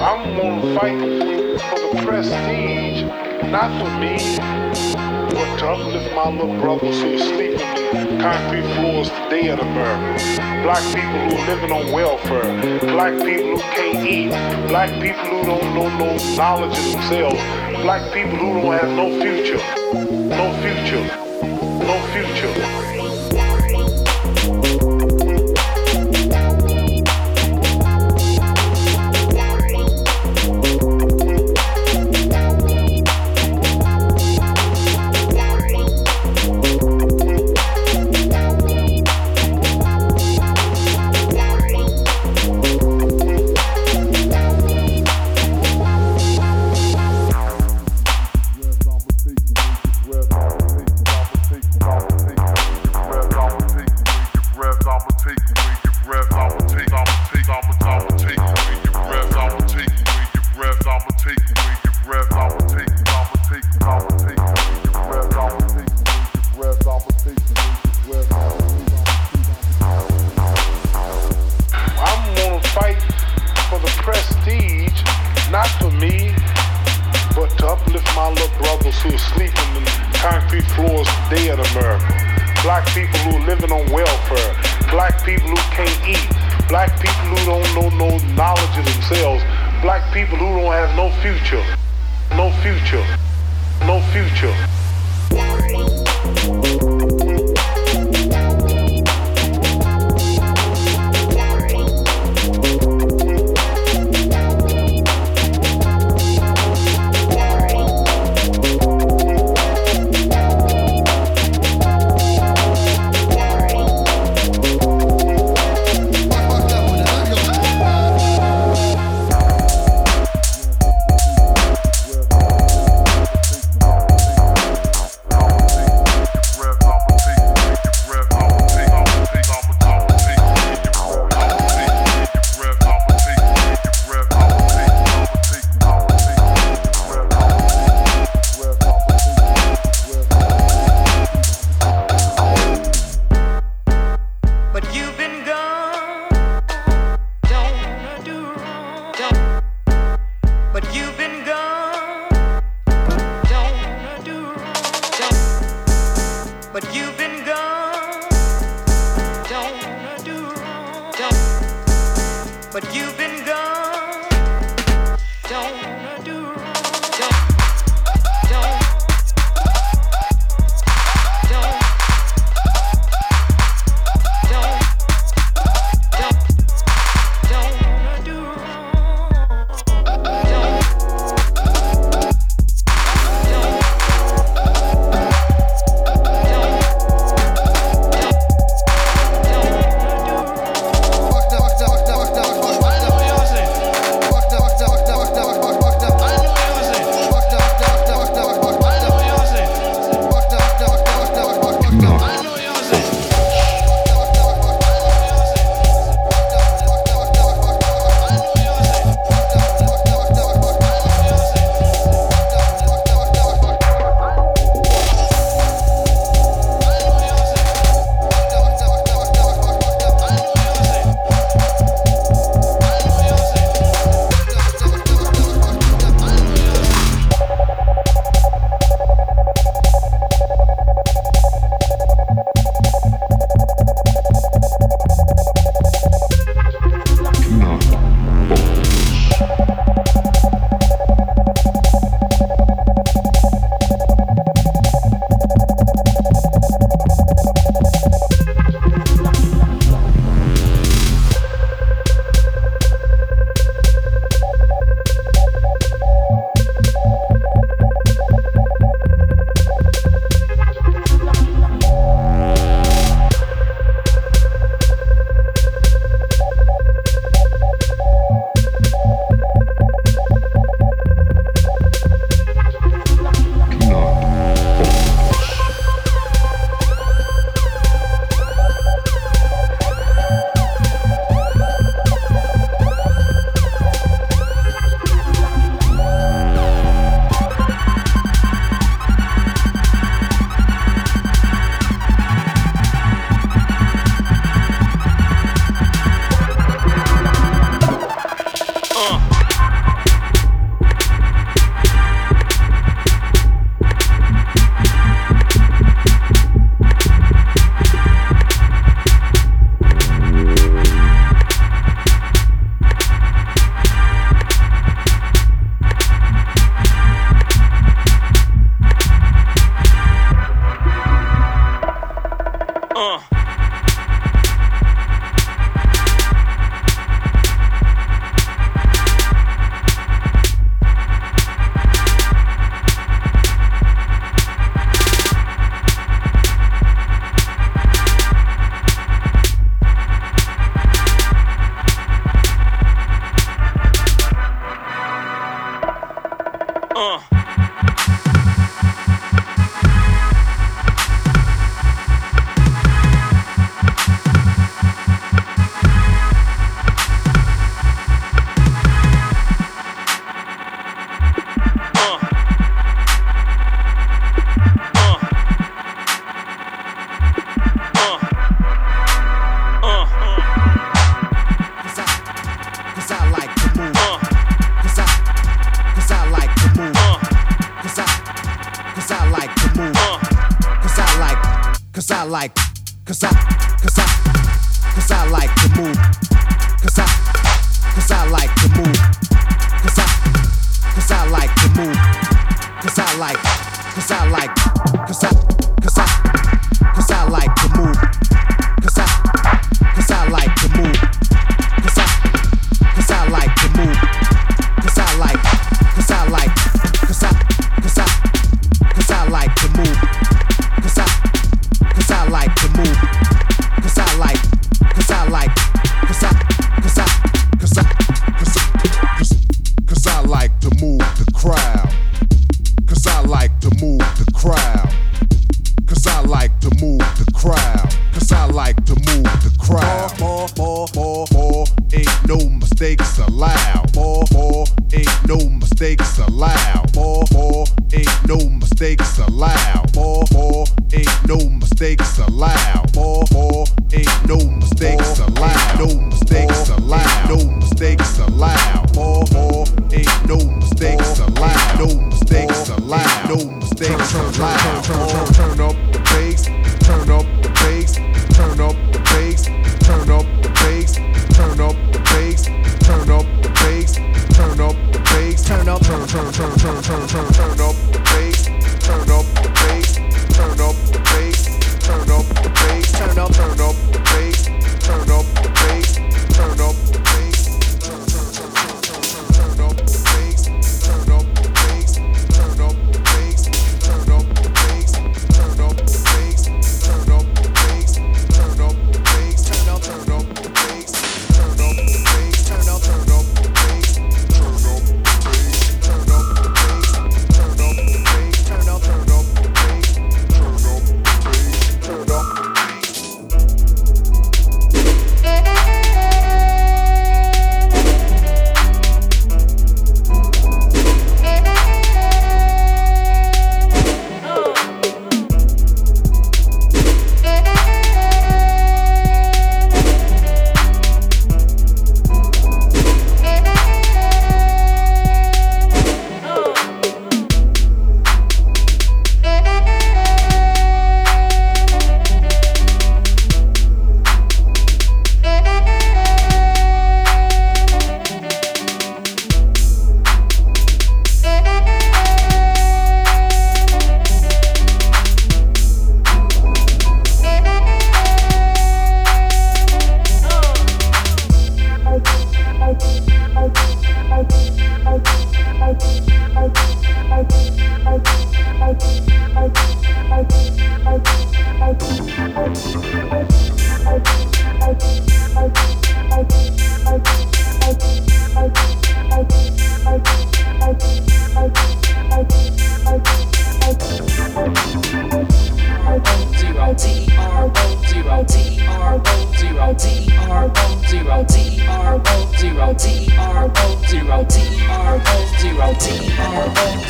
I'm gonna fight for the prestige, not for me, but to uplift my little brothers who sleeping in concrete floors today in America. Black people who are living on welfare, black people who can't eat, black people who don't know no knowledge of themselves, black people who don't have no future, no future, no future.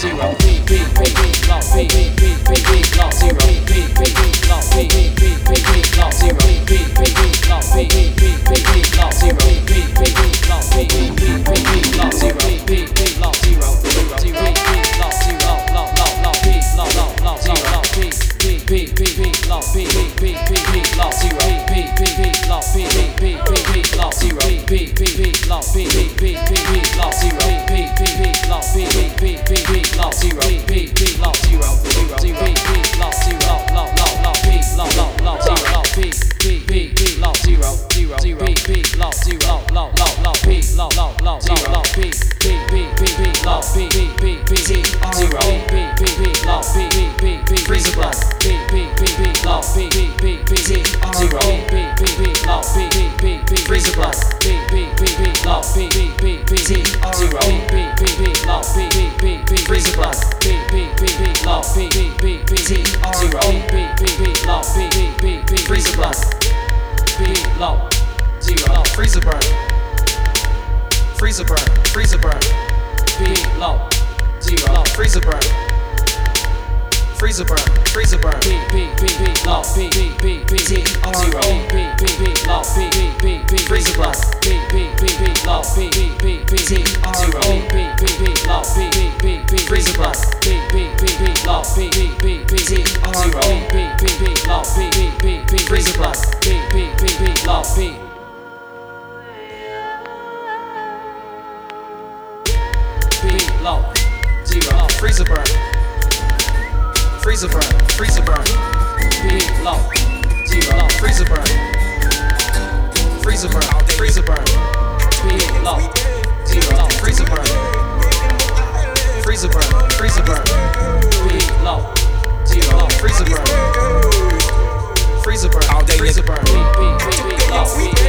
Zero. B B B B zero B B B love zero B B B love zero B B B love zero B B love zero zero zero zero love love love B zero love B B B zero plus B B B B log B B B B T zero B B B log B B B B freezer plus B B B B log B B B B T zero B B B log B B B B freezer plus B log zero freezer burn freezer burn freezer burn B log zero freezer burn freezer burn, freezer burn. P B B B low, B B B B T R zero. B B B low, B B B freezer burn. P P P B low, B B B B T R zero. B B B low, B B B freezer burn. P P P B low, B B B B T R zero. B B B low, B B B freezer burn. B B B B low, B. Low, zero, freezer burn freezer burn, freezer burn. Be low, zero, freezer burn. Freezer burn, freezer burn. Be low, zero, freezer burn. Freezer burn, freezer burn. Be low, zero, freezer burn. Freezer burn, all day, freezer burn. Be low, zero,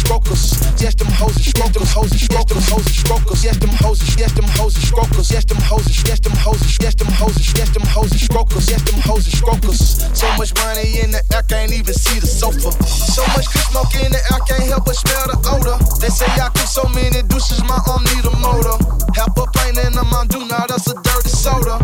strokers. Yes, them hoes and strokers, hoes and strokers, hoes and strokers. Yes, them hoes and yes, them hoes and strokers. Yes, them hoes and yes, them hoes and yes, them hoes and yes, them hoes and strokers. Yes, them hoes and strokers. So much money in the air, can't even see the sofa. So much good smoke in the air, can't help but smell the odor. They say I cook so many deuces, my arm need a motor. Half a plane in the mind, do now that's a dirty soda.